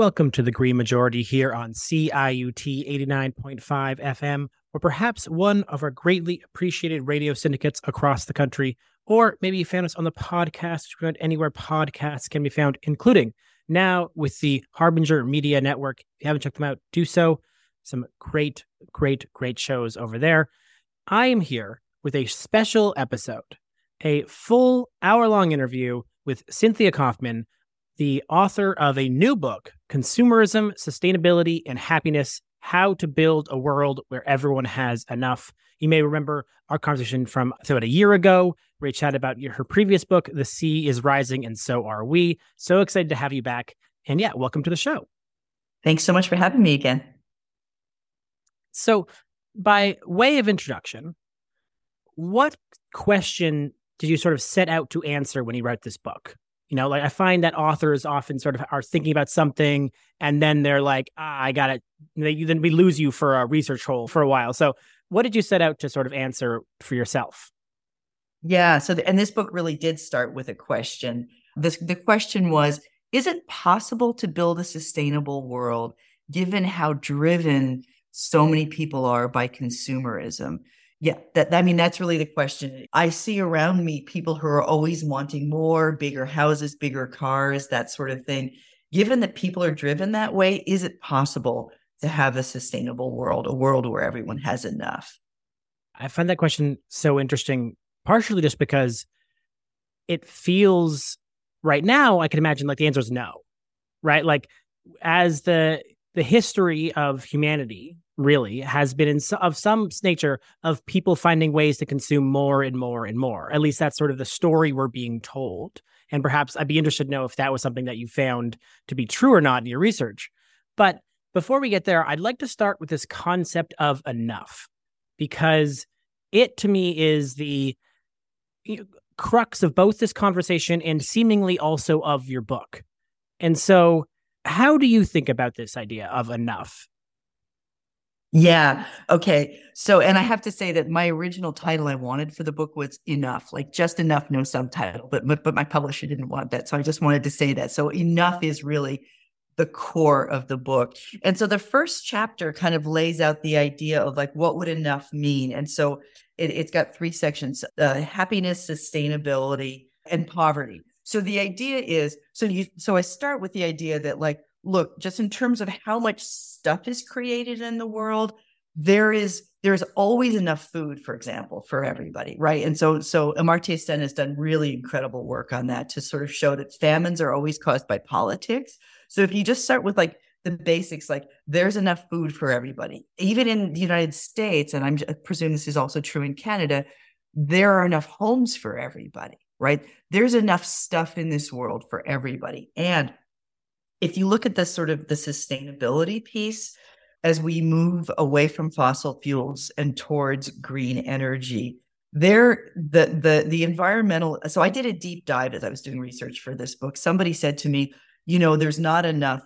Welcome to the Green Majority here on CIUT 89.5 FM, or perhaps one of our greatly appreciated radio syndicates across the country. Or maybe you found us on the podcast, anywhere podcasts can be found, including now with the Harbinger Media Network. If you haven't checked them out, do so. Some great, great, great shows over there. I am here with a special episode, a full hour long interview with Cynthia Kaufman, the author of a new book, Consumerism, Sustainability, and Happiness How to Build a World Where Everyone Has Enough. You may remember our conversation from about a year ago, where we chatted about her previous book, The Sea is Rising, and So Are We. So excited to have you back. And yeah, welcome to the show. Thanks so much for having me again. So, by way of introduction, what question did you sort of set out to answer when you wrote this book? You know, like I find that authors often sort of are thinking about something and then they're like, ah, I got it. Then we lose you for a research hole for a while. So, what did you set out to sort of answer for yourself? Yeah. So, the, and this book really did start with a question. This the question was: Is it possible to build a sustainable world given how driven so many people are by consumerism? Yeah, that I mean that's really the question. I see around me people who are always wanting more, bigger houses, bigger cars, that sort of thing. Given that people are driven that way, is it possible to have a sustainable world, a world where everyone has enough? I find that question so interesting, partially just because it feels right now, I can imagine like the answer is no. Right? Like as the the history of humanity really has been in of some nature of people finding ways to consume more and more and more. At least that's sort of the story we're being told. And perhaps I'd be interested to know if that was something that you found to be true or not in your research. But before we get there, I'd like to start with this concept of enough because it to me is the crux of both this conversation and seemingly also of your book. And so, how do you think about this idea of enough? Yeah. Okay. So, and I have to say that my original title I wanted for the book was enough, like just enough, no subtitle. But but, but my publisher didn't want that, so I just wanted to say that. So, enough is really the core of the book. And so, the first chapter kind of lays out the idea of like what would enough mean. And so, it, has got three sections: uh, happiness, sustainability, and poverty. So the idea is so you so I start with the idea that like look, just in terms of how much stuff is created in the world, there is there's always enough food, for example, for everybody, right? And so so Amartya Sen has done really incredible work on that to sort of show that famines are always caused by politics. So if you just start with like the basics, like there's enough food for everybody, even in the United States, and I'm presuming this is also true in Canada, there are enough homes for everybody, right? There's enough stuff in this world for everybody. And if you look at the sort of the sustainability piece as we move away from fossil fuels and towards green energy there the the the environmental so i did a deep dive as i was doing research for this book. Somebody said to me you know there's not enough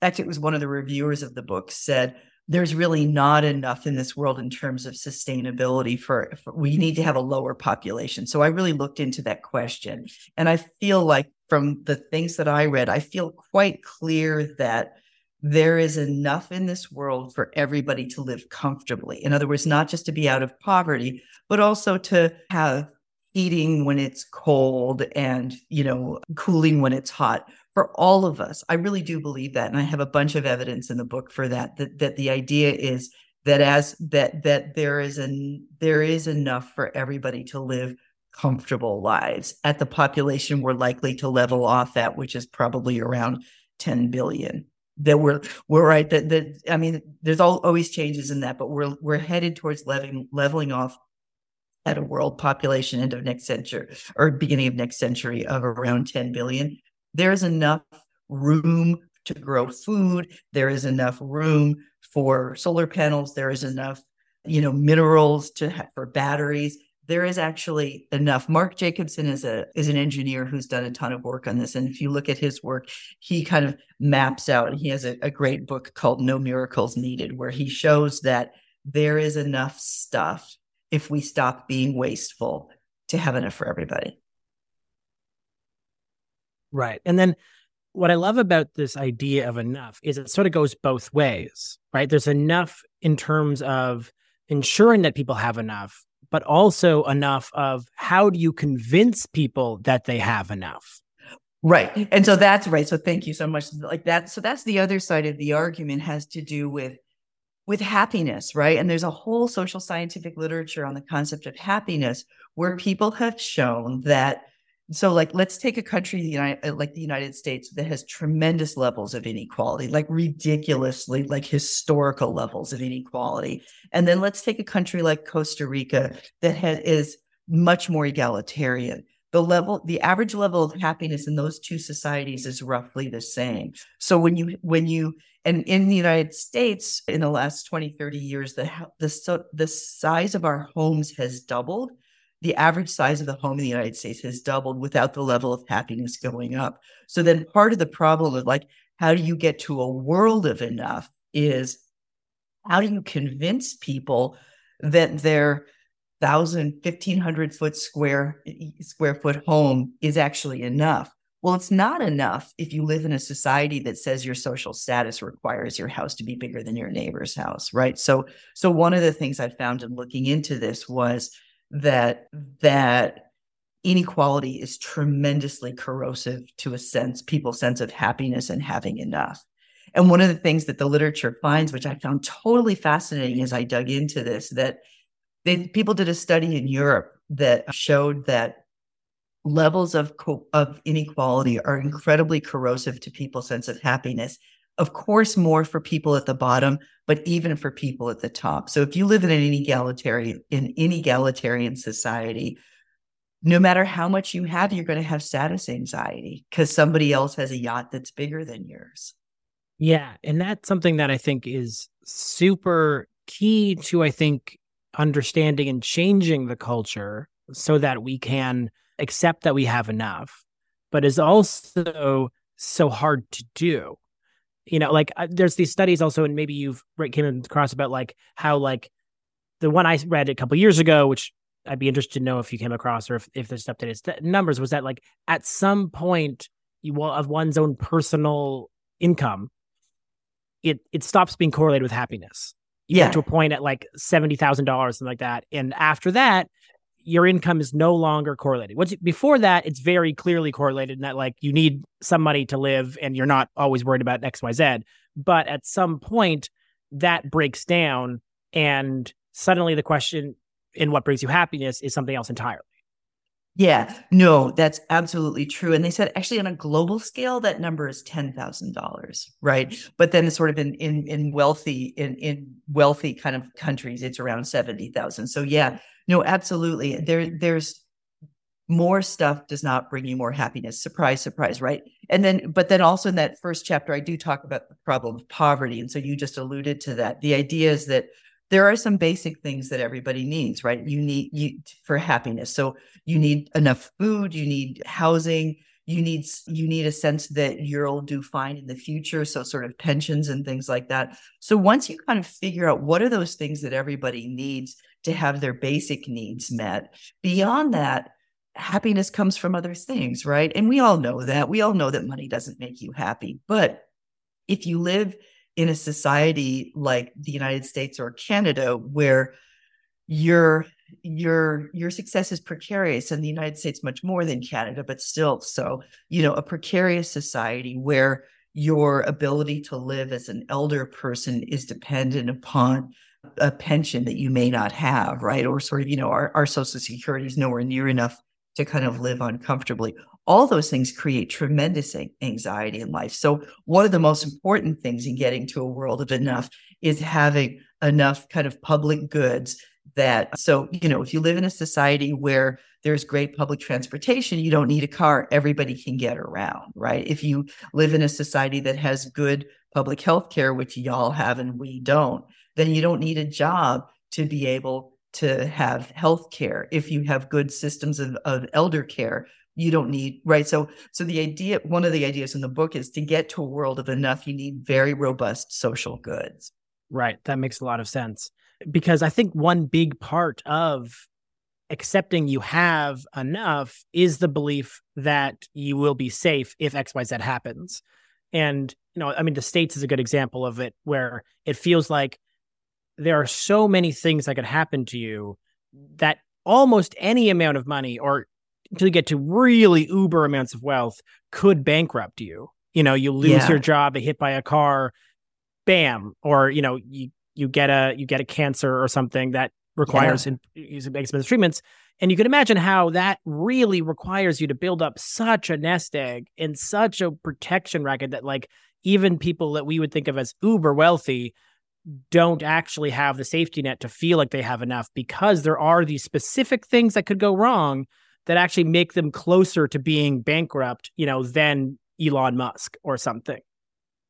actually it was one of the reviewers of the book said there's really not enough in this world in terms of sustainability for, for, we need to have a lower population. So i really looked into that question and i feel like from the things that I read, I feel quite clear that there is enough in this world for everybody to live comfortably. In other words, not just to be out of poverty, but also to have heating when it's cold and, you know, cooling when it's hot for all of us. I really do believe that. And I have a bunch of evidence in the book for that, that, that the idea is that as that that there is an there is enough for everybody to live comfortable lives at the population we're likely to level off at, which is probably around 10 billion. That we're we're right that that I mean there's all, always changes in that, but we're we're headed towards leveling leveling off at a world population end of next century or beginning of next century of around 10 billion. There's enough room to grow food. There is enough room for solar panels. There is enough, you know, minerals to for batteries there is actually enough. Mark Jacobson is a is an engineer who's done a ton of work on this, and if you look at his work, he kind of maps out. He has a, a great book called "No Miracles Needed," where he shows that there is enough stuff if we stop being wasteful to have enough for everybody. Right, and then what I love about this idea of enough is it sort of goes both ways, right? There's enough in terms of ensuring that people have enough, but also enough of how do you convince people that they have enough? Right. And so that's right. So thank you so much. Like that. So that's the other side of the argument has to do with with happiness, right? And there's a whole social scientific literature on the concept of happiness where people have shown that so like let's take a country the United, uh, like the United States that has tremendous levels of inequality, like ridiculously like historical levels of inequality. And then let's take a country like Costa Rica that has, is much more egalitarian. The level the average level of happiness in those two societies is roughly the same. So when you when you and in the united states in the last 20 30 years the the the size of our homes has doubled the average size of the home in the united states has doubled without the level of happiness going up so then part of the problem of like how do you get to a world of enough is how do you convince people that thousand, fifteen hundred foot square square foot home is actually enough. Well, it's not enough if you live in a society that says your social status requires your house to be bigger than your neighbor's house, right? So, so one of the things I found in looking into this was that that inequality is tremendously corrosive to a sense people's sense of happiness and having enough. And one of the things that the literature finds, which I found totally fascinating as I dug into this, that they, people did a study in Europe that showed that levels of co- of inequality are incredibly corrosive to people's sense of happiness. Of course, more for people at the bottom, but even for people at the top. So if you live in an inegalitarian in inegalitarian society, no matter how much you have, you're going to have status anxiety because somebody else has a yacht that's bigger than yours. Yeah, and that's something that I think is super key to I think understanding and changing the culture so that we can accept that we have enough, but is also so hard to do. You know, like uh, there's these studies also, and maybe you've came across about like how like the one I read a couple years ago, which I'd be interested to know if you came across or if, if there's updated st- numbers, was that like at some point you will of one's own personal income, it it stops being correlated with happiness you yeah. get to a point at like seventy thousand dollars, something like that, and after that, your income is no longer correlated. What's before that, it's very clearly correlated in that like you need some money to live, and you're not always worried about X, Y, Z. But at some point, that breaks down, and suddenly the question in what brings you happiness is something else entirely. Yeah, no, that's absolutely true. And they said actually on a global scale, that number is ten thousand dollars, right? But then sort of in in in wealthy in in wealthy kind of countries, it's around seventy thousand. So yeah, no, absolutely. There there's more stuff does not bring you more happiness. Surprise, surprise, right? And then, but then also in that first chapter, I do talk about the problem of poverty. And so you just alluded to that. The idea is that there are some basic things that everybody needs, right? You need you for happiness. So you need enough food, you need housing, you need you need a sense that you'll do fine in the future. So sort of pensions and things like that. So once you kind of figure out what are those things that everybody needs to have their basic needs met, beyond that, happiness comes from other things, right? And we all know that. We all know that money doesn't make you happy. But if you live in a society like the United States or Canada where your your your success is precarious and the United States much more than Canada but still so you know a precarious society where your ability to live as an elder person is dependent upon a pension that you may not have right? Or sort of you know our, our social security is nowhere near enough to kind of live uncomfortably all those things create tremendous anxiety in life. So, one of the most important things in getting to a world of enough is having enough kind of public goods that, so, you know, if you live in a society where there's great public transportation, you don't need a car, everybody can get around, right? If you live in a society that has good public health care, which y'all have and we don't, then you don't need a job to be able to have health care. If you have good systems of, of elder care you don't need right? So so the idea one of the ideas in the book is to get to a world of enough you need very robust social goods. Right. That makes a lot of sense. Because i think one big part of accepting you have enough is the belief that you will be safe if xyz happens. And you know i mean the states is a good example of it where it feels like there are so many things that could happen to you that almost any amount of money or to get to really uber amounts of wealth could bankrupt you you know you lose yeah. your job get hit by a car bam or you know you you get a you get a cancer or something that requires yeah. in, expensive treatments and you can imagine how that really requires you to build up such a nest egg and such a protection racket that like even people that we would think of as uber wealthy don't actually have the safety net to feel like they have enough because there are these specific things that could go wrong that actually make them closer to being bankrupt, you know, than Elon Musk or something.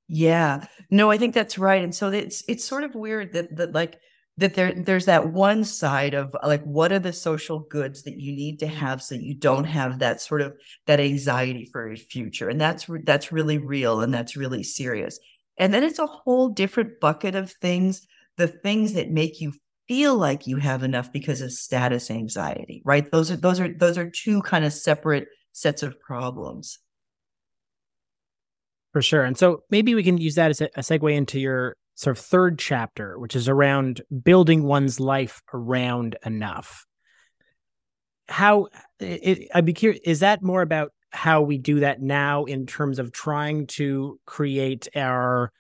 Yeah. No, I think that's right. And so it's it's sort of weird that that like that there there's that one side of like what are the social goods that you need to have so you don't have that sort of that anxiety for your future and that's that's really real and that's really serious and then it's a whole different bucket of things, the things that make you feel like you have enough because of status anxiety, right? Those are those are those are two kind of separate sets of problems. For sure. And so maybe we can use that as a, segue into your sort of third chapter, which is around building one's life around enough. How it, I'd be curious, is that more about how we do that now in terms of trying to create our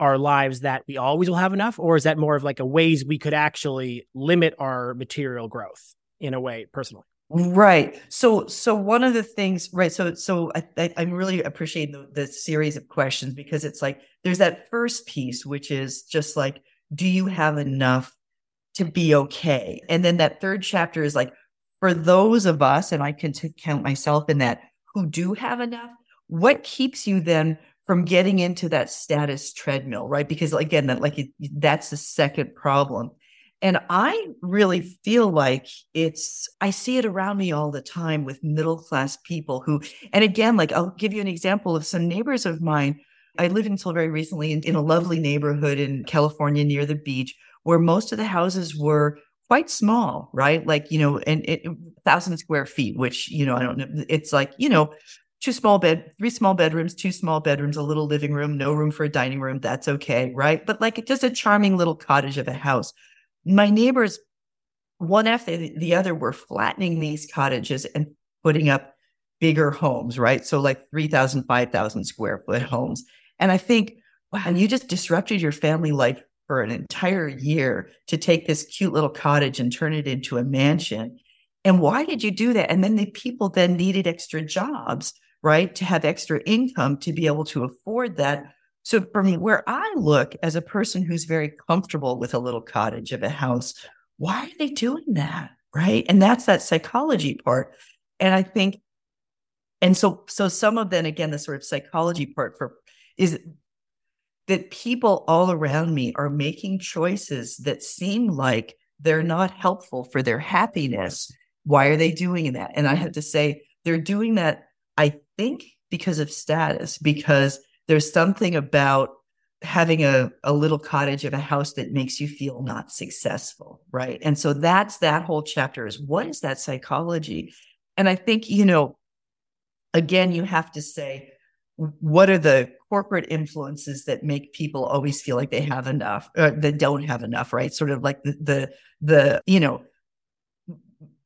our lives that we always will have enough? Or is that more of like a ways we could actually limit our material growth in a way personally? Right. So so one of the things right so so i i, I really appreciating the, the series of questions because it's like there's that first piece which is just like do you have enough to be okay? And then that third chapter is like for those of us, and I can count myself in that, who do have enough, what keeps you then from getting into that status treadmill, right? Because again, that like that's the second problem. And I really feel like it's, I see it around me all the time with middle class people who, and again, like I'll give you an example of some neighbors of mine. I lived until very recently in, in a lovely neighborhood in California near the beach where most of the houses were quite small, right? Like, you know, and it, thousand square feet, which, you know, I don't know. It's like, you know, two small bed, three small bedrooms, two small bedrooms, a little living room, no room for a dining room. That's okay. Right. But like just a charming little cottage of a house. My neighbors, one after the other, were flattening these cottages and putting up bigger homes, right? So like 3,000, 5,000 square foot homes. And I think, wow, you just disrupted your family life for an entire year to take this cute little cottage and turn it into a mansion. And why did you do that? And then the people then needed extra jobs, right? To have extra income to be able to afford that. So from where I look as a person who's very comfortable with a little cottage of a house, why are they doing that? Right. And that's that psychology part. And I think, and so, so some of then again, the sort of psychology part for is that people all around me are making choices that seem like they're not helpful for their happiness. Why are they doing that? And I have to say, they're doing that, I think, because of status, because there's something about having a, a little cottage of a house that makes you feel not successful. Right. And so that's that whole chapter is what is that psychology? And I think, you know, again, you have to say, what are the corporate influences that make people always feel like they have enough uh, that don't have enough right? Sort of like the, the the you know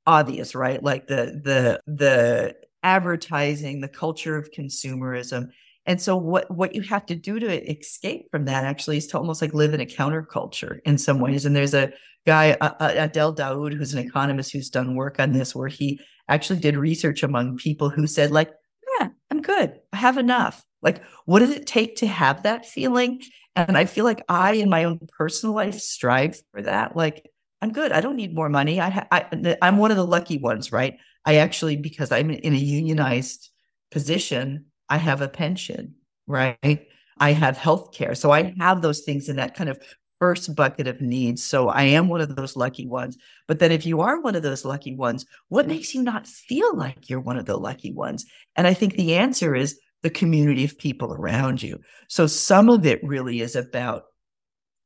obvious right? Like the the the advertising the culture of consumerism. And so what what you have to do to escape from that actually is to almost like live in a counterculture in some ways. And there's a guy uh, Adel Daoud who's an economist who's done work on this where he actually did research among people who said like yeah, I'm good. I have enough. Like, what does it take to have that feeling? And I feel like I, in my own personal life, strive for that. Like, I'm good. I don't need more money. I, I I'm one of the lucky ones, right? I actually, because I'm in a unionized position, I have a pension, right? I have health care. So I have those things in that kind of first bucket of needs. So I am one of those lucky ones. But then if you are one of those lucky ones, what makes you not feel like you're one of the lucky ones? And I think the answer is the community of people around you. So some of it really is about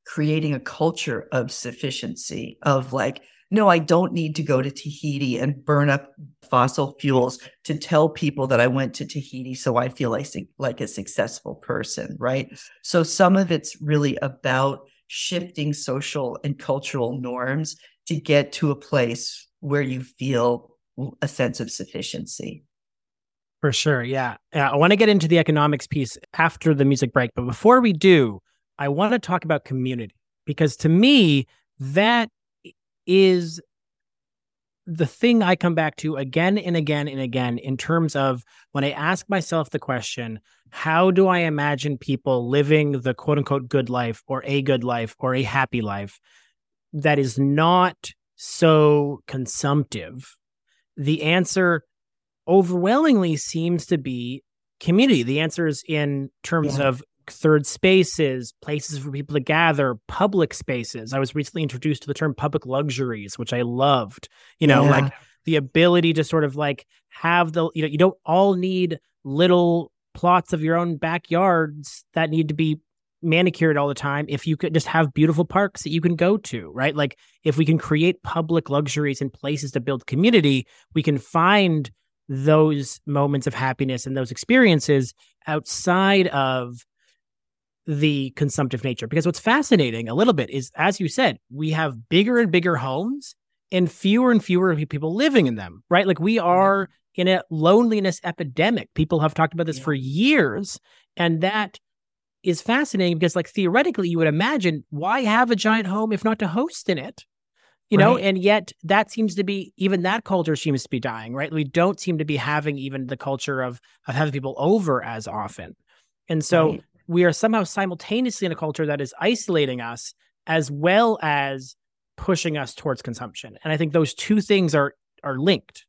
creating a culture of sufficiency, of like no, I don't need to go to Tahiti and burn up fossil fuels to tell people that I went to Tahiti so I feel like, like a successful person, right? So some of it's really about shifting social and cultural norms to get to a place where you feel a sense of sufficiency. For sure. Yeah. yeah. I want to get into the economics piece after the music break. But before we do, I want to talk about community because to me, that is the thing I come back to again and again and again in terms of when I ask myself the question, how do I imagine people living the quote unquote good life or a good life or a happy life that is not so consumptive? The answer overwhelmingly seems to be community. The answer is in terms yeah. of third spaces, places for people to gather, public spaces. I was recently introduced to the term public luxuries, which I loved. You know, yeah. like the ability to sort of like have the, you know, you don't all need little plots of your own backyards that need to be manicured all the time if you could just have beautiful parks that you can go to right like if we can create public luxuries and places to build community we can find those moments of happiness and those experiences outside of the consumptive nature. Because what's fascinating a little bit is, as you said, we have bigger and bigger homes and fewer and fewer people living in them, right? Like we mm-hmm. are in a loneliness epidemic. People have talked about this yeah. for years. And that is fascinating because, like, theoretically, you would imagine why have a giant home if not to host in it? You know, right. and yet that seems to be even that culture seems to be dying, right? We don't seem to be having even the culture of of having people over as often. And so right we are somehow simultaneously in a culture that is isolating us as well as pushing us towards consumption. And I think those two things are are linked.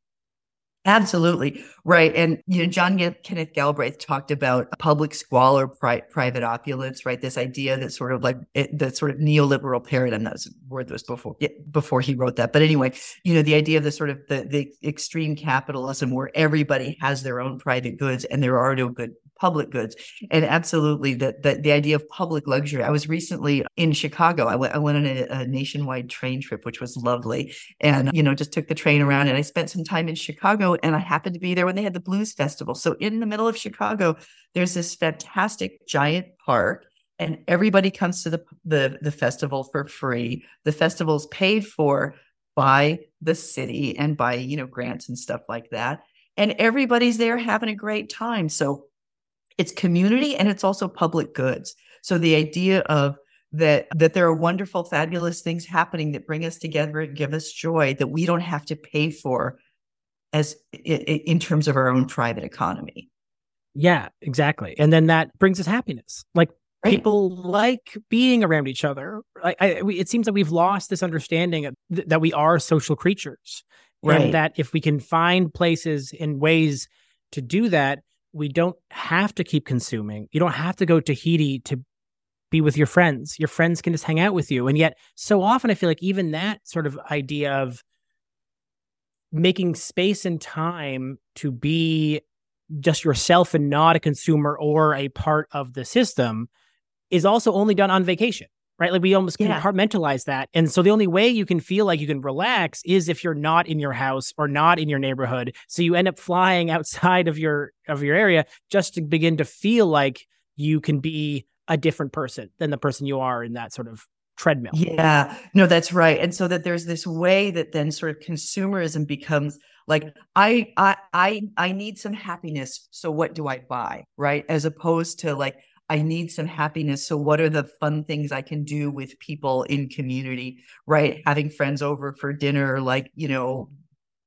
Absolutely. Right. And, you know, John Kenneth Galbraith talked about public squalor, pri- private opulence, right? This idea that sort of like it, the sort of neoliberal paradigm, that was word that was before, before he wrote that. But anyway, you know, the idea of the sort of the, the extreme capitalism where everybody has their own private goods and there are no good public goods. And absolutely that the, the idea of public luxury. I was recently in Chicago. I went, I went on a, a nationwide train trip, which was lovely. And, you know, just took the train around and I spent some time in Chicago and I happened to be there when they had the blues festival. So in the middle of Chicago, there's this fantastic giant park and everybody comes to the, the, the festival for free. The festival's paid for by the city and by, you know, grants and stuff like that. And everybody's there having a great time. So it's community and it's also public goods. So the idea of that that there are wonderful, fabulous things happening that bring us together and give us joy that we don't have to pay for as in terms of our own private economy. Yeah, exactly. And then that brings us happiness. Like right. people like being around each other. I, I, it seems that we've lost this understanding of, th- that we are social creatures, right. and that if we can find places and ways to do that, we don't have to keep consuming. You don't have to go to Tahiti to be with your friends. Your friends can just hang out with you. And yet, so often I feel like even that sort of idea of making space and time to be just yourself and not a consumer or a part of the system is also only done on vacation right? Like we almost yeah. compartmentalize that. And so the only way you can feel like you can relax is if you're not in your house or not in your neighborhood. So you end up flying outside of your of your area just to begin to feel like you can be a different person than the person you are in that sort of treadmill. Yeah. No, that's right. And so that there's this way that then sort of consumerism becomes like I I I I need some happiness, so what do I buy, right? As opposed to like I need some happiness. So, what are the fun things I can do with people in community, right? Having friends over for dinner, like, you know,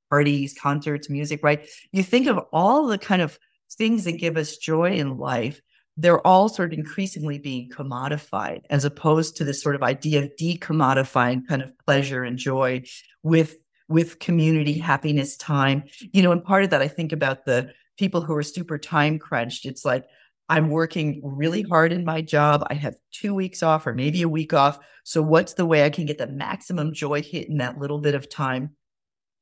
parties, concerts, music, right? You think of all the kind of things that give us joy in life. They're all sort of increasingly being commodified as opposed to this sort of idea of decommodifying kind of pleasure and joy with with community happiness time you know and part of that i think about the people who are super time crunched it's like I'm working really hard in my job. I have two weeks off or maybe a week off. So, what's the way I can get the maximum joy hit in that little bit of time?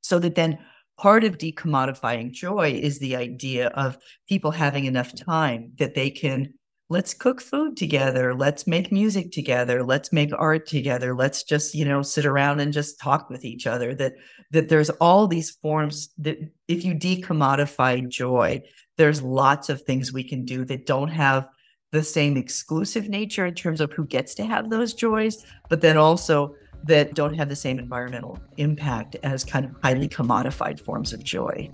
So that then part of decommodifying joy is the idea of people having enough time that they can let's cook food together let's make music together let's make art together let's just you know sit around and just talk with each other that that there's all these forms that if you decommodify joy there's lots of things we can do that don't have the same exclusive nature in terms of who gets to have those joys but then also that don't have the same environmental impact as kind of highly commodified forms of joy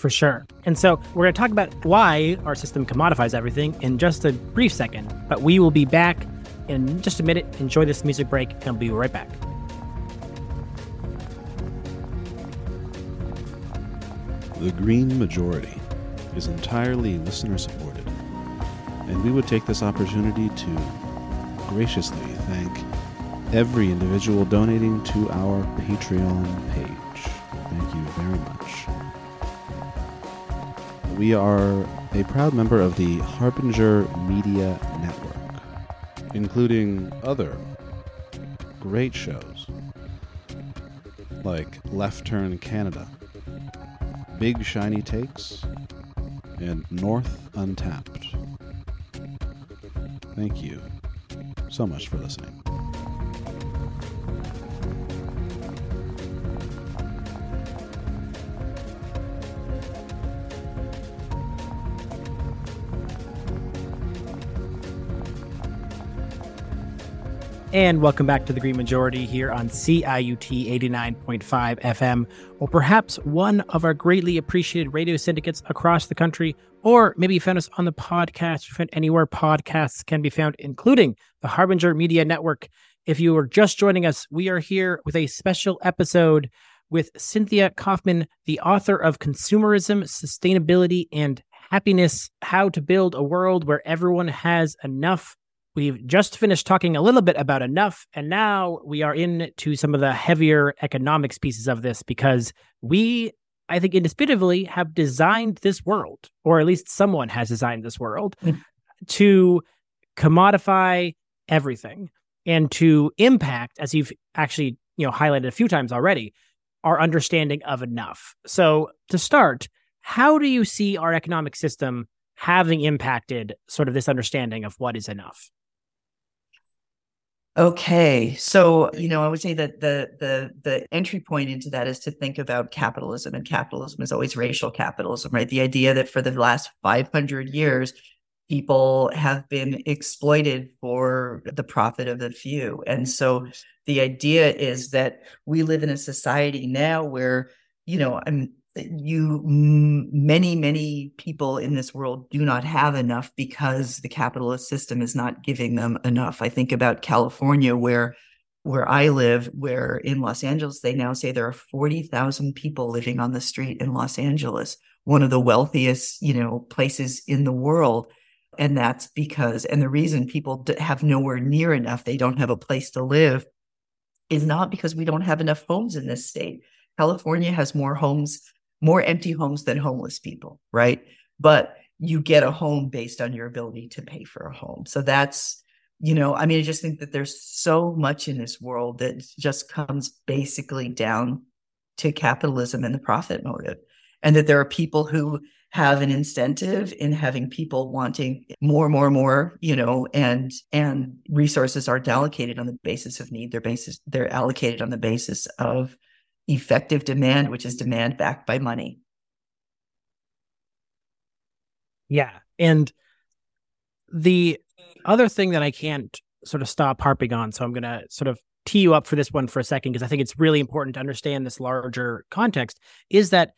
for sure. And so we're going to talk about why our system commodifies everything in just a brief second, but we will be back in just a minute. Enjoy this music break, and we'll be right back. The Green Majority is entirely listener supported, and we would take this opportunity to graciously thank every individual donating to our Patreon page. We are a proud member of the Harbinger Media Network, including other great shows like Left Turn Canada, Big Shiny Takes, and North Untapped. Thank you so much for listening. And welcome back to the Green Majority here on CIUT 89.5 FM, or perhaps one of our greatly appreciated radio syndicates across the country, or maybe you found us on the podcast, you found anywhere podcasts can be found, including the Harbinger Media Network. If you are just joining us, we are here with a special episode with Cynthia Kaufman, the author of Consumerism, Sustainability, and Happiness How to Build a World Where Everyone Has Enough We've just finished talking a little bit about enough, and now we are into some of the heavier economics pieces of this because we, I think, indisputably have designed this world, or at least someone has designed this world mm. to commodify everything and to impact, as you've actually you know highlighted a few times already, our understanding of enough. So to start, how do you see our economic system having impacted sort of this understanding of what is enough? Okay, so you know, I would say that the the the entry point into that is to think about capitalism, and capitalism is always racial capitalism, right? The idea that for the last five hundred years, people have been exploited for the profit of the few, and so the idea is that we live in a society now where you know, I'm you many many people in this world do not have enough because the capitalist system is not giving them enough. I think about california where where i live where in los angeles they now say there are 40,000 people living on the street in los angeles one of the wealthiest you know places in the world. And that's because and the reason people have nowhere near enough they don't have a place to live is not because we don't have enough homes in this state. California has more homes more empty homes than homeless people, right? But you get a home based on your ability to pay for a home. So that's, you know, I mean, I just think that there's so much in this world that just comes basically down to capitalism and the profit motive. And that there are people who have an incentive in having people wanting more, more, more, you know, and and resources aren't allocated on the basis of need. They're basis they're allocated on the basis of effective demand, which is demand backed by money. Yeah. And the other thing that I can't sort of stop harping on, so I'm going to sort of tee you up for this one for a second, because I think it's really important to understand this larger context, is that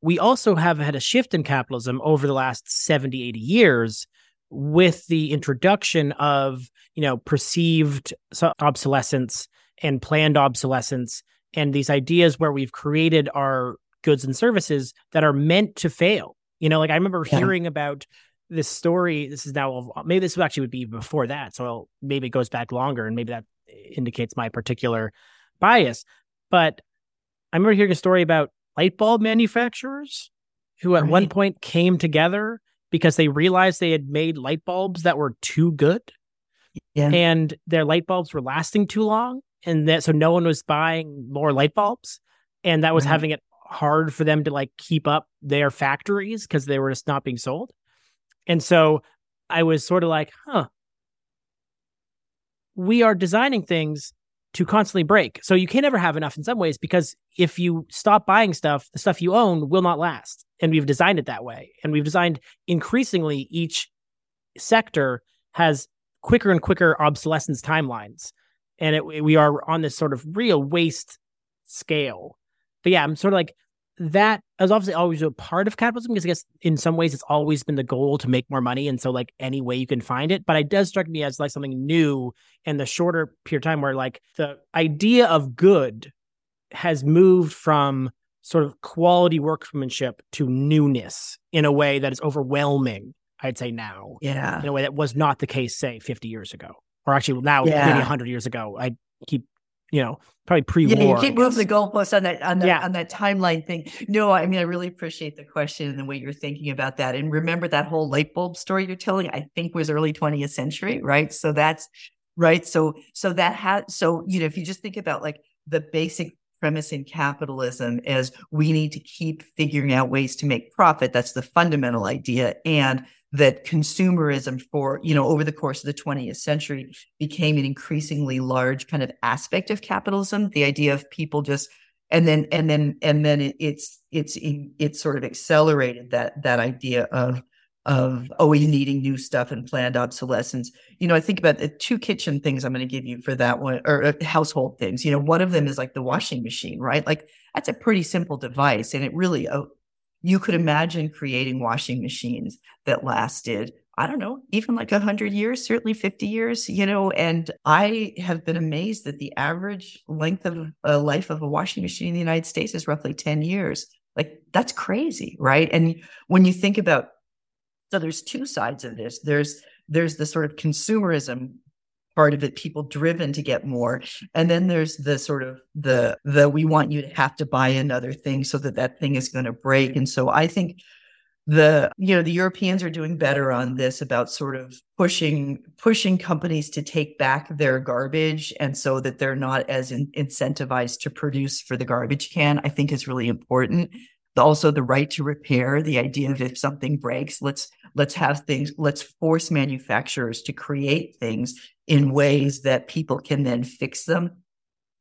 we also have had a shift in capitalism over the last 70, 80 years with the introduction of, you know, perceived obsolescence and planned obsolescence and these ideas where we've created our goods and services that are meant to fail. You know, like I remember yeah. hearing about this story. This is now maybe this actually would be before that, so maybe it goes back longer, and maybe that indicates my particular bias. But I remember hearing a story about light bulb manufacturers who at right. one point came together because they realized they had made light bulbs that were too good. Yeah. And their light bulbs were lasting too long and that so no one was buying more light bulbs and that was mm-hmm. having it hard for them to like keep up their factories because they were just not being sold and so I was sort of like, huh, we are designing things to constantly break. So you can never have enough in some ways because if you stop buying stuff, the stuff you own will not last. And we've designed it that way. And we've designed increasingly each sector has quicker and quicker obsolescence timelines. And it, we are on this sort of real waste scale. But yeah, I'm sort of like that is obviously always a part of capitalism because I guess in some ways it's always been the goal to make more money. And so like any way you can find it. But it does strike me as like something new in the shorter period of time where like the idea of good has moved from sort of quality workmanship to newness in a way that is overwhelming, I'd say now. Yeah. In a way that was not the case, say, 50 years ago. Or actually now Yeah. maybe 100 years ago. I keep, you know, probably pre-war. Yeah, you keep moving the goalposts on that on that Yeah. on that timeline thing. No, I mean I really appreciate the question and the way you're thinking about that. And remember that whole light bulb story you're telling, I think was early 20th century, right? So that's right. So so that had so you know, if you just think about like the basic premise in capitalism is we need to keep figuring out ways to make profit, that's the fundamental idea. And that consumerism for you know over the course of the 20th century became an increasingly large kind of aspect of capitalism the idea of people just and then and then and then it, it's it's it's sort of accelerated that that idea of of always needing new stuff and planned obsolescence. You know i think about the two kitchen things i'm going to give you for that one or uh, household things. You know one of them is like the washing machine right? Like that's a pretty simple device and it really uh, you could imagine creating washing machines that lasted I don't know, even like 100 years, certainly 50 years, you know. And I have been amazed that the average length of a life of a washing machine in the United States is roughly 10 years. Like, that's crazy, right? And when you think about, so there's two sides of this. There's there's the sort of consumerism part of it people driven to get more. And then there's the sort of the the we want you to have to buy another thing so that that thing is going to break. And so i think the you know the europeans are doing better on this about sort of pushing pushing companies to take back their garbage and so that they're not as in, incentivized to produce for the garbage can i think is really important. Also the right to repair the idea of if something breaks let's let's have things let's force manufacturers to create things in ways that people can then fix them.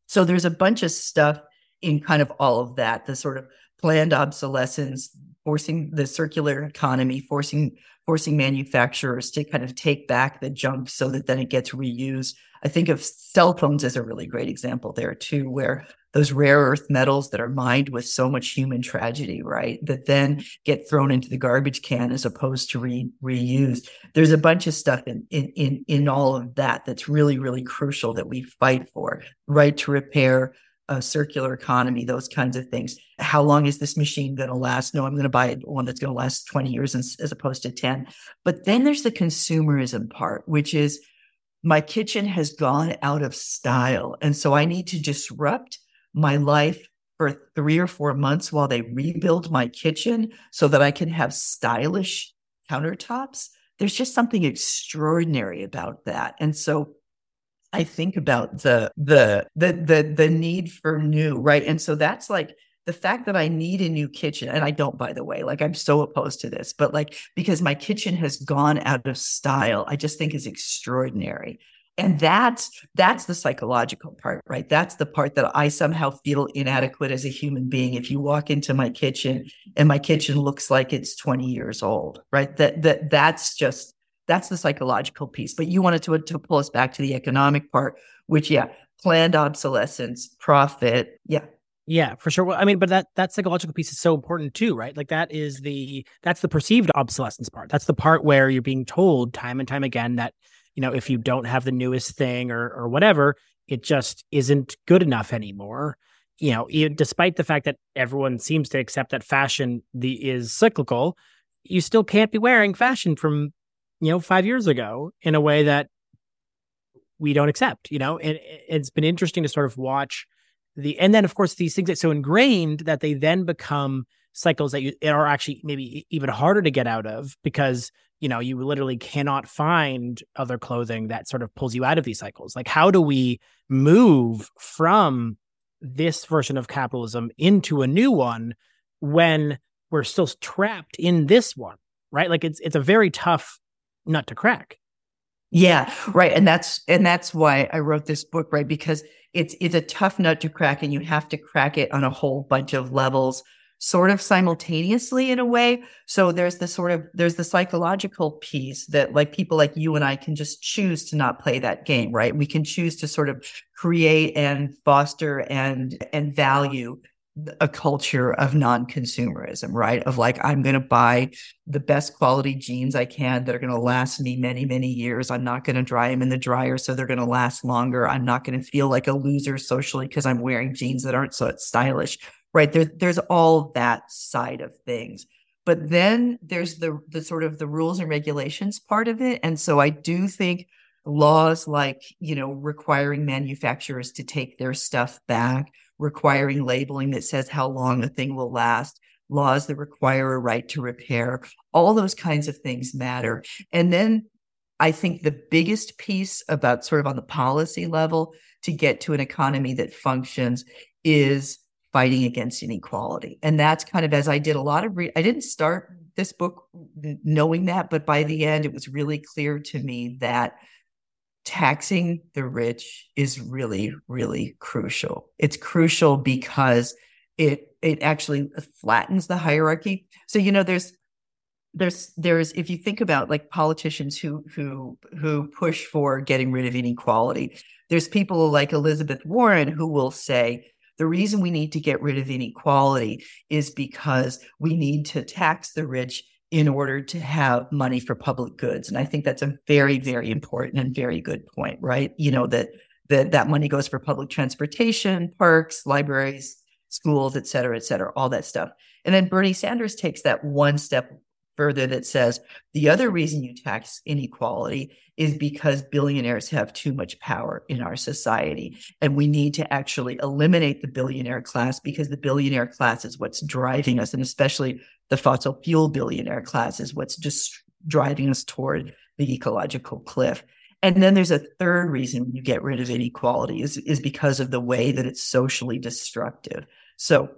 So there's a bunch of stuff in kind of all of that the sort of planned obsolescence forcing the circular economy forcing forcing manufacturers to kind of take back the junk so that then it gets reused i think of cell phones as a really great example there too where those rare earth metals that are mined with so much human tragedy, right? That then get thrown into the garbage can as opposed to re- reused. There's a bunch of stuff in, in in in all of that that's really really crucial that we fight for. Right to repair, a circular economy, those kinds of things. How long is this machine going to last? No, I'm going to buy one that's going to last 20 years as, opposed to 10. But then there's the consumerism part, which is my kitchen has gone out of style, and so I need to disrupt my life for three or four months while they rebuild my kitchen so that I can have stylish countertops. There's just something extraordinary about that. And so I think about the the the the the need for new, right? And so that's like the fact that I need a new kitchen, and I don't, by the way, like I'm so opposed to this, but like because my kitchen has gone out of style, I just think is extraordinary. And that's that's the psychological part right? That's the part that i somehow feel inadequate as a human being. If you walk into my kitchen and my kitchen looks like it's 20 years old right? That that that's just that's the psychological piece but you wanted to to pull us back to the economic part which yeah planned obsolescence profit yeah Yeah, for sure. Well, I mean, but that that psychological piece is so important too, right? Like that is the that's the perceived obsolescence part. That's the part where you're being told time and time again that you know if you don't have the newest thing or or whatever, it just isn't good enough anymore. You know, e- despite the fact that everyone seems to accept that fashion the is cyclical, you still can't be wearing fashion from you know five years ago in a way that we don't accept. You know, and it- it's been interesting to sort of watch the and then of course these things get so ingrained that they then become cycles that you are actually maybe even harder to get out of because you know you literally cannot find other clothing that sort of pulls you out of these cycles like how do we move from this version of capitalism into a new one when we're still trapped in this one right like it's it's a very tough nut to crack. Yeah, right. And that's and that's why I wrote this book, right? Because it's it's a tough nut to crack and you have to crack it on a whole bunch of levels sort of simultaneously in a way. So there's the sort of there's the psychological piece that like people like you and I can just choose to not play that game, right? We can choose to sort of create and foster and and value a culture of non-consumerism, right? Of like, I'm going to buy the best quality jeans I can that are going to last me many, many years. I'm not going to dry them in the dryer, so they're going to last longer. I'm not going to feel like a loser socially because I'm wearing jeans that aren't so stylish right? There, there's all that side of things. But then there's the the sort of the rules and regulations part of it. And so I do think laws like, you know, requiring manufacturers to take their stuff back, requiring labeling that says how long a thing will last, laws that require a right to repair, all those kinds of things matter. And then I think the biggest piece about sort of on the policy level to get to an economy that functions is fighting against inequality. And that's kind of as I did a lot of re- I didn't start this book knowing that, but by the end it was really clear to me that taxing the rich is really really crucial. It's crucial because it it actually flattens the hierarchy. So you know there's there's there's if you think about like politicians who who who push for getting rid of inequality, there's people like Elizabeth Warren who will say the reason we need to get rid of inequality is because we need to tax the rich in order to have money for public goods. And I think that's a very, very important and very good point, right? You know, that that, that money goes for public transportation, parks, libraries, schools, et cetera, et cetera, all that stuff. And then Bernie Sanders takes that one step further that says the other reason you tax inequality is because billionaires have too much power in our society. And we need to actually eliminate the billionaire class because the billionaire class is what's driving us, and especially the fossil fuel billionaire class is what's just driving us toward the ecological cliff. And then there's a third reason you get rid of inequality is, is because of the way that it's socially destructive. So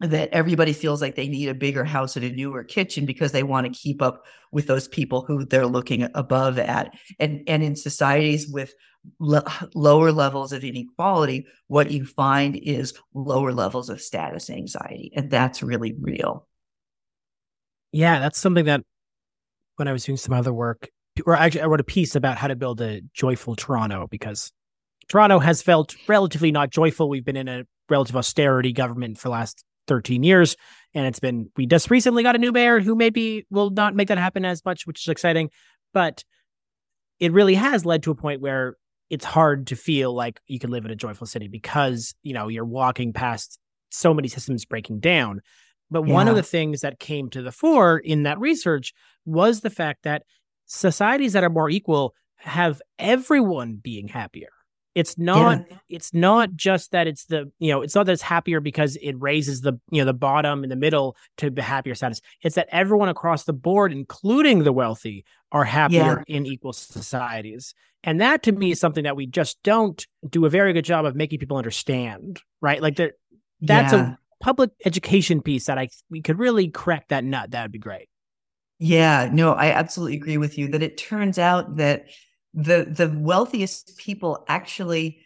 that everybody feels like they need a bigger house and a newer kitchen because they want to keep up with those people who they're looking above at. And and in societies with lower levels of inequality what you find is lower levels of status anxiety and that's really real. Yeah that's something that when i was doing some other work or actually i wrote a piece about how to build a joyful toronto because toronto has felt relatively not joyful. We've been in a relative austerity government for last 13 years. And it's been, we just recently got a new mayor who maybe will not make that happen as much, which is exciting. But it really has led to a point where it's hard to feel like you can live in a joyful city because, you know, you're walking past so many systems breaking down. But yeah. one of the things that came to the fore in that research was the fact that societies that are more equal have everyone being happier. It's not yeah. it's not just that it's the you know it's not that it's happier because it raises the you know the bottom and the middle to the happier status. It's that everyone across the board, including the wealthy, are happier yeah. in equal societies. And that to me is something that we just don't do a very good job of making people understand, right? Like that that's yeah. a public education piece that I we could really crack that nut. That would be great. Yeah, no, I absolutely agree with you that it turns out that the the wealthiest people actually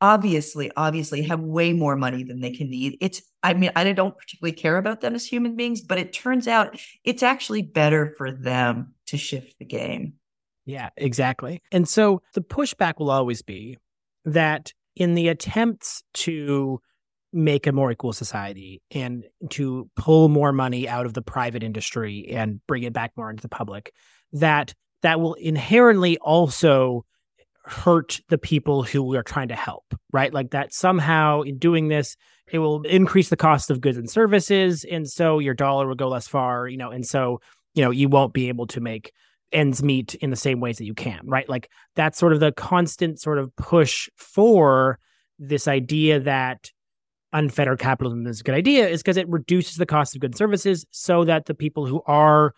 obviously obviously have way more money than they can need. It's i mean i don't particularly care about them as human beings but it turns out it's actually better for them to shift the game. Yeah exactly. And so the pushback will always be that in the attempts to make a more equal society and to pull more money out of the private industry and bring it back more into the public that that will inherently also hurt the people who we are trying to help, right? Like that somehow in doing this, it will increase the cost of goods and services. And so your dollar will go less far, you know, and so, you know, you won't be able to make ends meet in the same ways that you can, right? Like that's sort of the constant sort of push for this idea that unfettered capitalism is a good idea is because it reduces the cost of goods and services so that the people who are,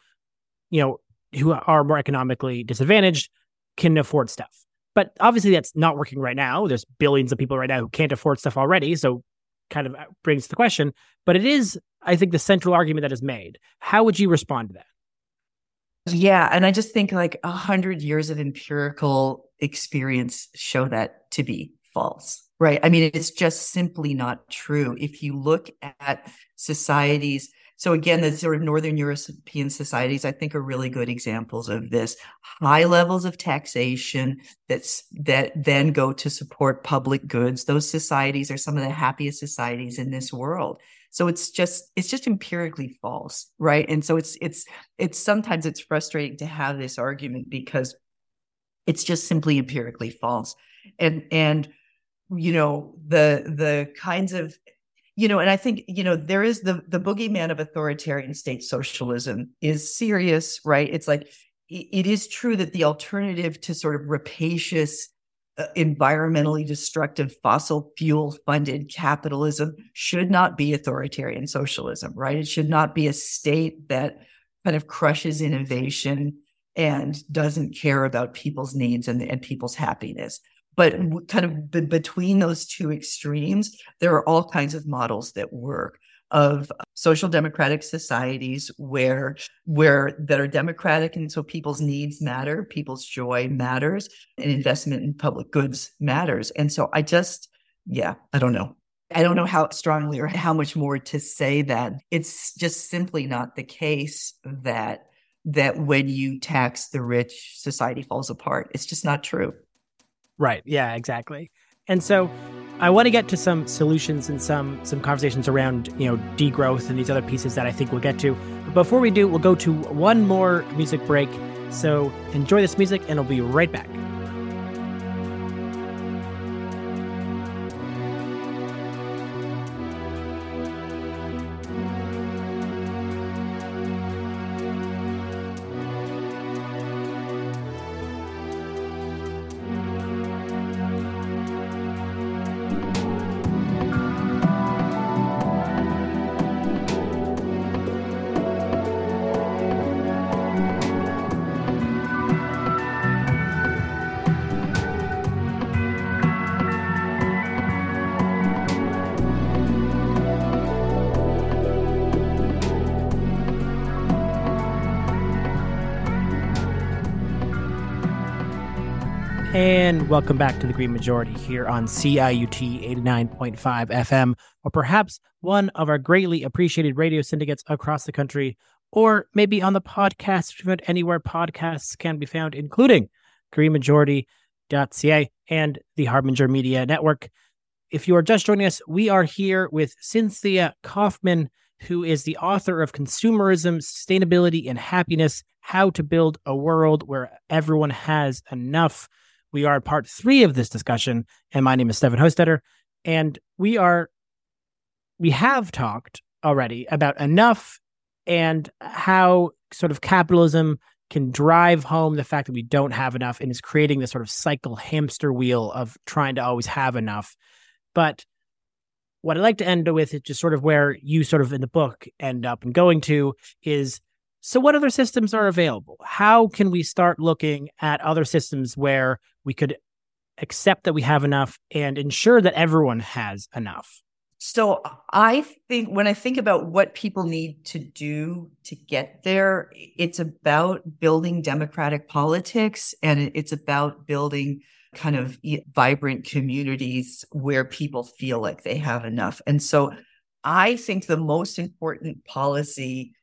you know, who are more economically disadvantaged can afford stuff. But obviously, that's not working right now. There's billions of people right now who can't afford stuff already. So, kind of uh, brings the question. But it is, I think, the central argument that is made. How would you respond to that? Yeah. And I just think like a hundred years of empirical experience show that to be false. Right. I mean, it's just simply not true. If you look at societies, so again, the sort of Northern European societies, I think, are really good examples of this. High levels of taxation that's that then go to support public goods. Those societies are some of the happiest societies in this world. So it's just it's just empirically false, right? And so it's it's it's sometimes it's frustrating to have this argument because it's just simply empirically false. And and you know the the kinds of you know and i think you know there is the the boogeyman of authoritarian state socialism is serious right? It's like it is true that the alternative to sort of rapacious uh, environmentally destructive fossil fuel funded capitalism should not be authoritarian socialism right? It should not be a state that kind of crushes innovation and doesn't care about people's needs and, and people's happiness but kind of b- between those two extremes, there are all kinds of models that work of uh, social democratic societies where where that are democratic and so people's needs matter people's joy matters and investment in public goods matters. And so i just yeah i don't know. I don't know how strongly or how much more to say that. It's just simply not the case that that when you tax the rich society falls apart. It's just not true Right. Yeah, exactly. And so I want to get to some solutions and some some conversations around, you know, degrowth and these other pieces that I think we'll get to. But before we do, we'll go to one more music break. So enjoy this music and I'll be right back. And welcome back to the Green Majority here on CIUT 89.5 FM, or perhaps one of our greatly appreciated radio syndicates across the country, or maybe on the podcast anywhere podcasts can be found, including greenmajority.ca and the Harbinger Media Network. If you are just joining us, we are here with Cynthia Kaufman, who is the author of Consumerism, Sustainability, and Happiness How to Build a World Where Everyone Has Enough. We are part three of this discussion, and my name is Stefan Hostetter. And we are, we have talked already about enough and how sort of capitalism can drive home the fact that we don't have enough and is creating this sort of cycle hamster wheel of trying to always have enough. But what I'd like to end with is just sort of where you sort of in the book end up and going to is so, what other systems are available? How can we start looking at other systems where we could accept that we have enough and ensure that everyone has enough? So, I think when I think about what people need to do to get there, it's about building democratic politics and it's about building kind of vibrant communities where people feel like they have enough. And so, I think the most important policy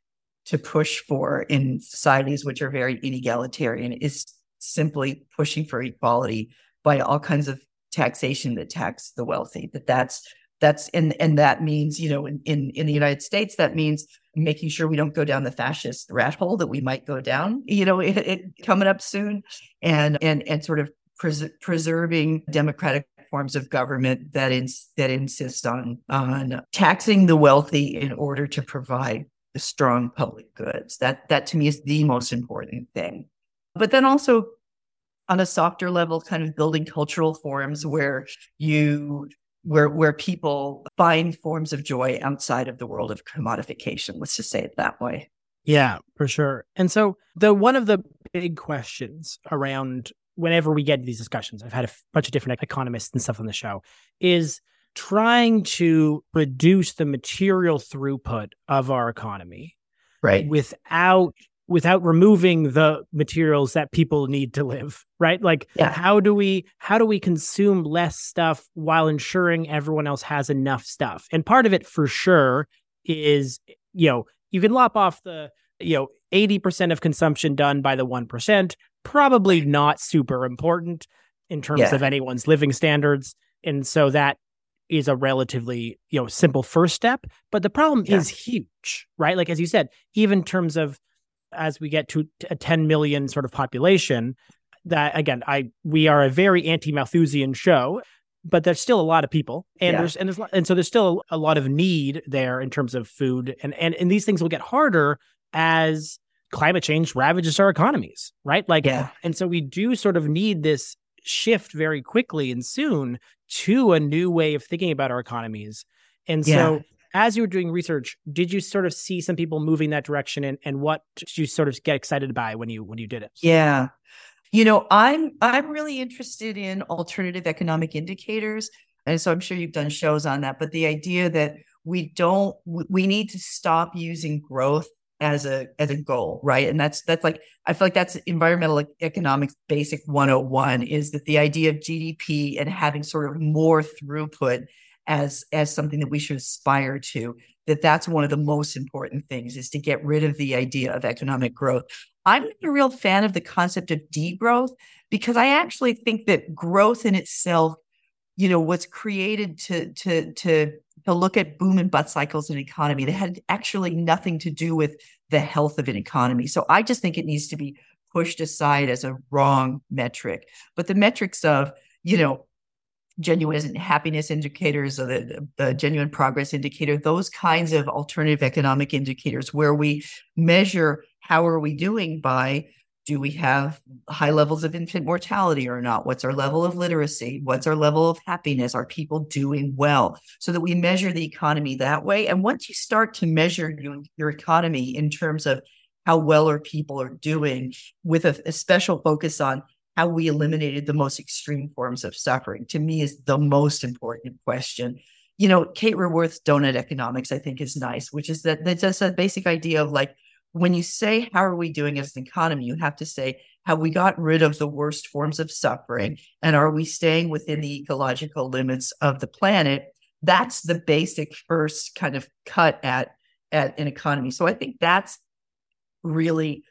to push for in societies which are very inegalitarian is simply pushing for equality by all kinds of taxation that tax the wealthy that that's that's and and that means you know in in, in the united states that means making sure we don't go down the fascist rat hole that we might go down you know it, it coming up soon and and and sort of pres- preserving democratic forms of government that ins- that insist on on taxing the wealthy in order to provide strong public goods. That that to me is the most important thing. But then also on a softer level, kind of building cultural forms where you where where people find forms of joy outside of the world of commodification. Let's just say it that way. Yeah, for sure. And so the one of the big questions around whenever we get to these discussions, I've had a bunch of different economists and stuff on the show, is trying to reduce the material throughput of our economy right without without removing the materials that people need to live right like yeah. how do we how do we consume less stuff while ensuring everyone else has enough stuff and part of it for sure is you know you can lop off the you know 80% of consumption done by the 1% probably not super important in terms yeah. of anyone's living standards and so that is a relatively you know simple first step but the problem yeah. is huge right like as you said even in terms of as we get to a 10 million sort of population that again i we are a very anti-malthusian show but there's still a lot of people and yeah. there's and there's and so there's still a lot of need there in terms of food and and and these things will get harder as climate change ravages our economies right like yeah. and so we do sort of need this shift very quickly and soon to a new way of thinking about our economies and yeah. so as you were doing research, did you sort of see some people moving that direction and, and what did you sort of get excited by when you when you did it? Yeah. You know, I'm I'm really interested in alternative economic indicators. And so I'm sure you've done shows on that, but the idea that we don't we need to stop using growth as a as a goal, right? And that's that's like I feel like that's environmental economics basic 101 is that the idea of GDP and having sort of more throughput as as something that we should aspire to that that's one of the most important things is to get rid of the idea of economic growth i'm not a real fan of the concept of degrowth because i actually think that growth in itself you know was created to to to to look at boom and bust cycles in economy that had actually nothing to do with the health of an economy. So i just think it needs to be pushed aside as a wrong metric. But the metrics of you know genuine happiness indicators or the, the genuine progress indicator those kinds of alternative economic indicators where we measure how are we doing by do we have high levels of infant mortality or not? What's our level of literacy? What's our level of happiness? Are people doing well? So that we measure the economy that way. And once you start to measure your, your economy in terms of how well are people are doing with a, a special focus on how we eliminated the most extreme forms of suffering to me is the most important question. You know kate raworth's donut economics i think is nice which is that that's just a basic idea of like when you say how are we doing as an economy you have to say have we got rid of the worst forms of suffering and are we staying within the ecological limits of the planet that's the basic first kind of cut at at an economy so i think that's really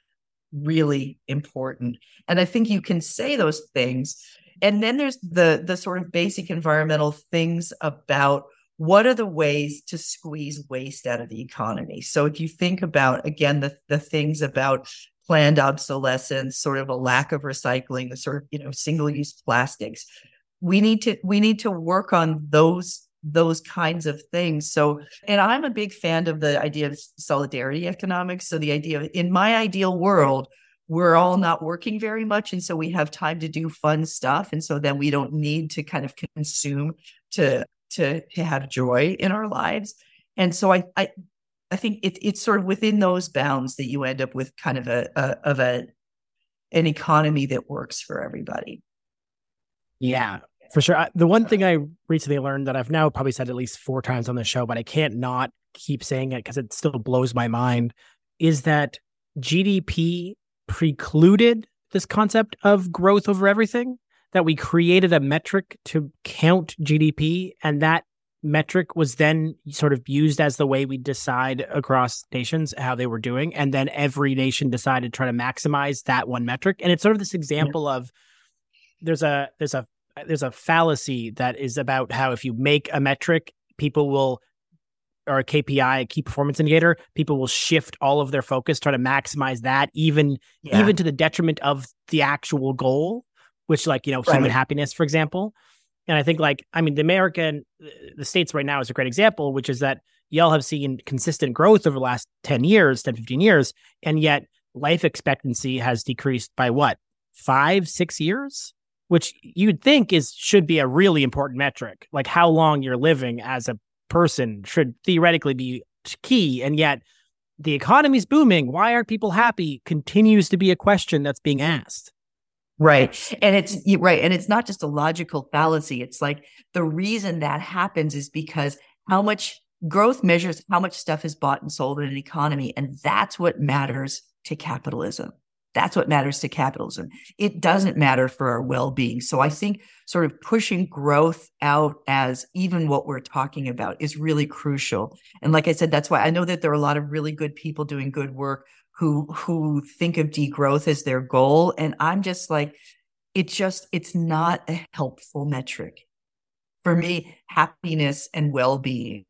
really important. And I think you can say those things. And then there's the the sort of basic environmental things about what are the ways to squeeze waste out of the economy. So if you think about again the the things about planned obsolescence, sort of a lack of recycling, the sort of you know single use plastics, we need to we need to work on those those kinds of things. So, and I'm a big fan of the idea of solidarity economics. So, the idea of in my ideal world, we're all not working very much. And so we have time to do fun stuff. And so then we don't need to kind of consume to to, have joy in our lives. And so I I I think it's it's sort of within those bounds that you end up with kind of a, a of a an economy that works for everybody. Yeah, for sure. The one thing I recently learned that I've now probably said at least four times on the show, but I can't not keep saying it because it still blows my mind, is that GDP precluded this concept of growth over everything. That we created a metric to count GDP, and that metric was then sort of used as the way we decide across nations how they were doing. And then every nation decided to try to maximize that one metric. And it's sort of this example yeah. of there's a there's a there's a fallacy that is about how if you make a metric, people will or a KPI, a key performance indicator, people will shift all of their focus, try to maximize that, even yeah. even to the detriment of the actual goal, which like you know right. human happiness, for example. And I think like I mean the American, uh, the states right now is a great example, which is that y'all have seen consistent growth over the last 10 years, 10, 15 years, and yet life expectancy has decreased by what five, six years which you'd think is should be a really important metric. Like how long you're living as a person should theoretically be key, and yet the economy's booming. Why aren't people happy? Continues to be a question that's being asked. Right. And it's right. And it's not just a logical fallacy. It's like the reason that happens is because how much growth measures how much stuff is bought and sold in an economy. And that's what matters to capitalism. That's what matters to capitalism. It doesn't matter for our well being. So I think sort of pushing growth out as even what we're talking about is really crucial. And like I said, that's why I know that there are a lot of really good people doing good work who who think of degrowth as their goal. And I'm just like, it's just, it's not a helpful metric. For me, happiness and well being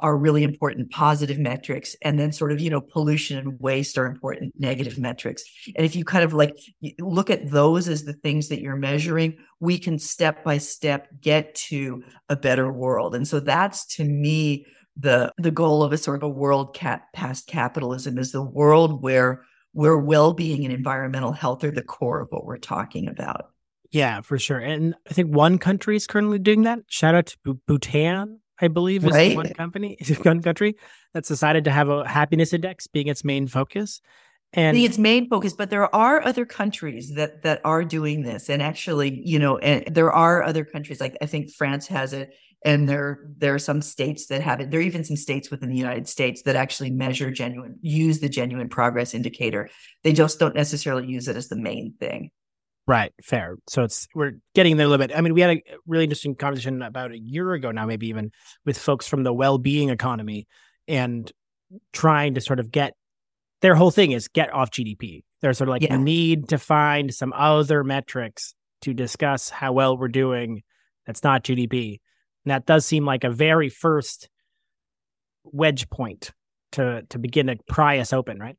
are really important positive metrics and then sort of you know pollution and waste are important negative metrics and if you kind of like look at those as the things that you're measuring we can step by step get to a better world and so that's to me the the goal of a sort of a world past capitalism is the world where where well-being and environmental health are the core of what we're talking about yeah for sure and i think one country is currently doing that shout out to bhutan I believe, is right. one company, one country that's decided to have a happiness index being its main focus. And its main focus, but there are other countries that that are doing this, and actually, you know, and there are other countries like I think France has it, and there there are some states that have it. There are even some states within the United States that actually measure genuine, use the genuine progress indicator. They just don't necessarily use it as the main thing. Right, fair. So it's we're getting there a little bit. I mean, we had a really interesting conversation about a year ago now, maybe even with folks from the well-being economy and trying to sort of get their whole thing is get off GDP. They're sort of like yeah. need to find some other metrics to discuss how well we're doing. That's not GDP. And that does seem like a very first wedge point to to begin to pry us open, right?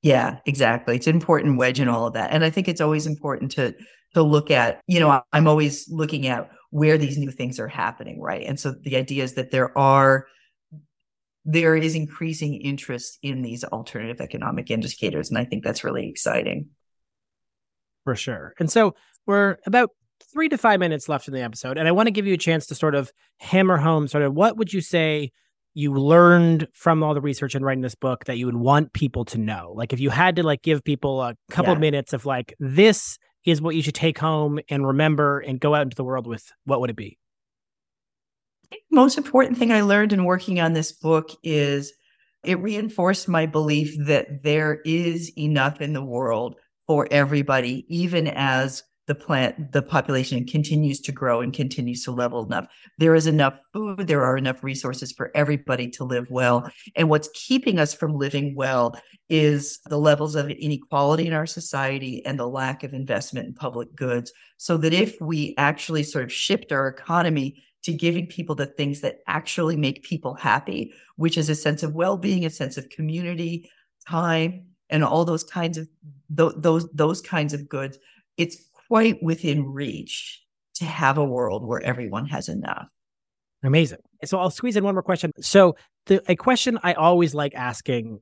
Yeah, exactly. It's an important wedge in all of that. And I think it's always important to to look at, you know, I'm always looking at where these new things are happening, right? And so the idea is that there are there is increasing interest in these alternative economic indicators and I think that's really exciting. For sure. And so we're about 3 to 5 minutes left in the episode and I want to give you a chance to sort of hammer home sort of what would you say you learned from all the research and writing this book that you would want people to know? Like if you had to like give people a couple yeah. minutes of like this is what you should take home and remember and go out into the world with, what would it be? most important thing I learned in working on this book is it reinforced my belief that there is enough in the world for everybody, even as the plant the population continues to grow and continues to level enough there is enough food there are enough resources for everybody to live well. And what's keeping us from living well is the levels of inequality in our society and the lack of investment in public goods. So that if we actually sort of shift our economy to giving people the things that actually make people happy which is a sense of well-being a sense of community time and all those kinds of th- those those kinds of goods it's quite within reach to have a world where everyone has enough. Amazing. So I'll squeeze in one more question. So the a question I always like asking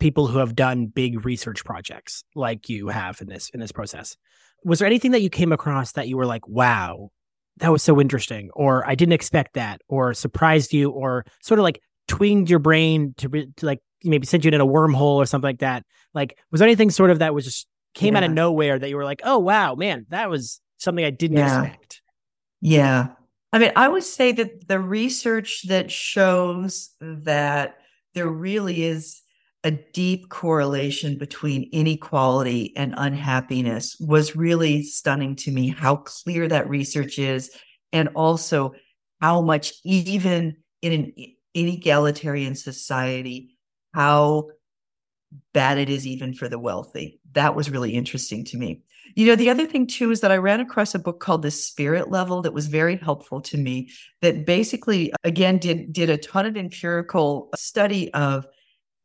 people who have done big research projects like you have in this in this process. Was there anything that you came across that you were like, "Wow, that was so interesting," or "I didn't expect that," or surprised you, or sort of like twinged your brain to, to like maybe sent you in a wormhole or something like that? Like, was there anything sort of that was just came yeah. out of nowhere that you were like, oh wow, man, that was something I didn't yeah. expect. Yeah. I mean, I would say that the research that shows that there really is a deep correlation between inequality and unhappiness was really stunning to me how clear that research is and also how much even in an inegalitarian society how bad it is even for the wealthy. That was really interesting to me. You know, the other thing too is that I ran across a book called The Spirit Level that was very helpful to me that basically again did did a ton of empirical study of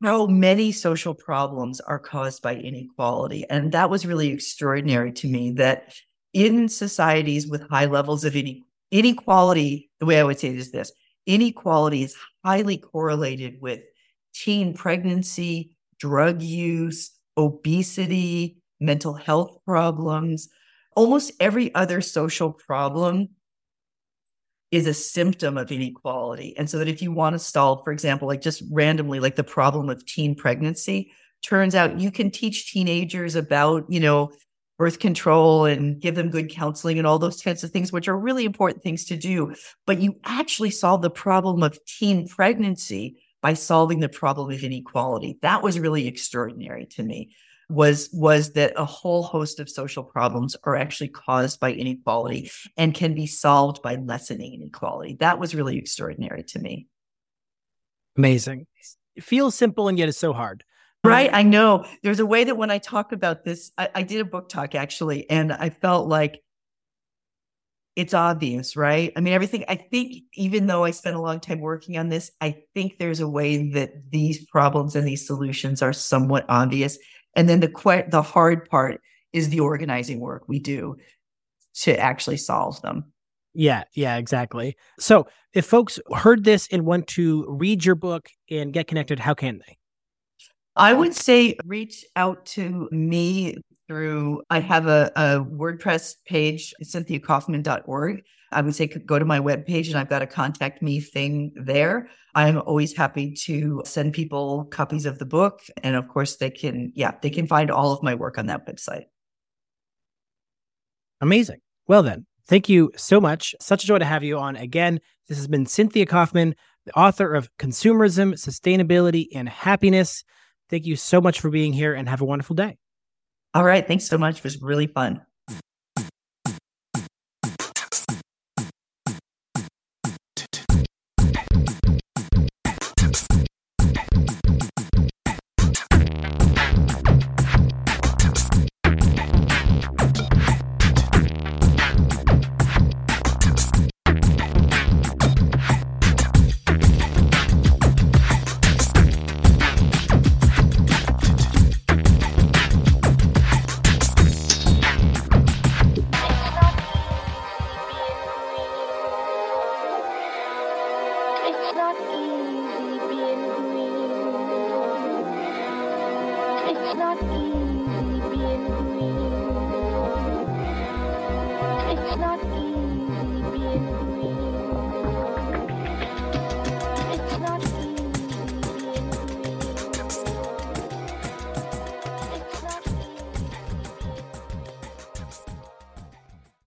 how many social problems are caused by inequality. And that was really extraordinary to me that in societies with high levels of inequality, the way I would say it is this inequality is highly correlated with teen pregnancy, drug use, obesity, mental health problems, almost every other social problem is a symptom of inequality. And so that if you want to solve, for example, like just randomly, like the problem of teen pregnancy, turns out you can teach teenagers about, you know, birth control and give them good counseling and all those kinds of things, which are really important things to do. But you actually solve the problem of teen pregnancy by solving the problem of inequality. That was really extraordinary to me. Was was that a whole host of social problems are actually caused by inequality and can be solved by lessening inequality. That was really extraordinary to me. Amazing. It feels simple and yet it's so hard. Um, right. I know. There's a way that when I talk about this, I, I did a book talk actually, and I felt like it's obvious, right? I mean, everything, I think, even though I spent a long time working on this, I think there's a way that these problems and these solutions are somewhat obvious. And then the que- the hard part is the organizing work we do to actually solve them. Yeah, yeah, exactly. So, if folks heard this and want to read your book and get connected, how can they? I would say reach out to me through, I have a, a WordPress page, cynthiakaufman.org. I would say go to my webpage and I've got a contact me thing there. I'm always happy to send people copies of the book. And of course, they can, yeah, they can find all of my work on that website. Amazing. Well, then, thank you so much. Such a joy to have you on again. This has been Cynthia Kaufman, the author of Consumerism, Sustainability, and Happiness. Thank you so much for being here and have a wonderful day. All right. Thanks so much. It was really fun.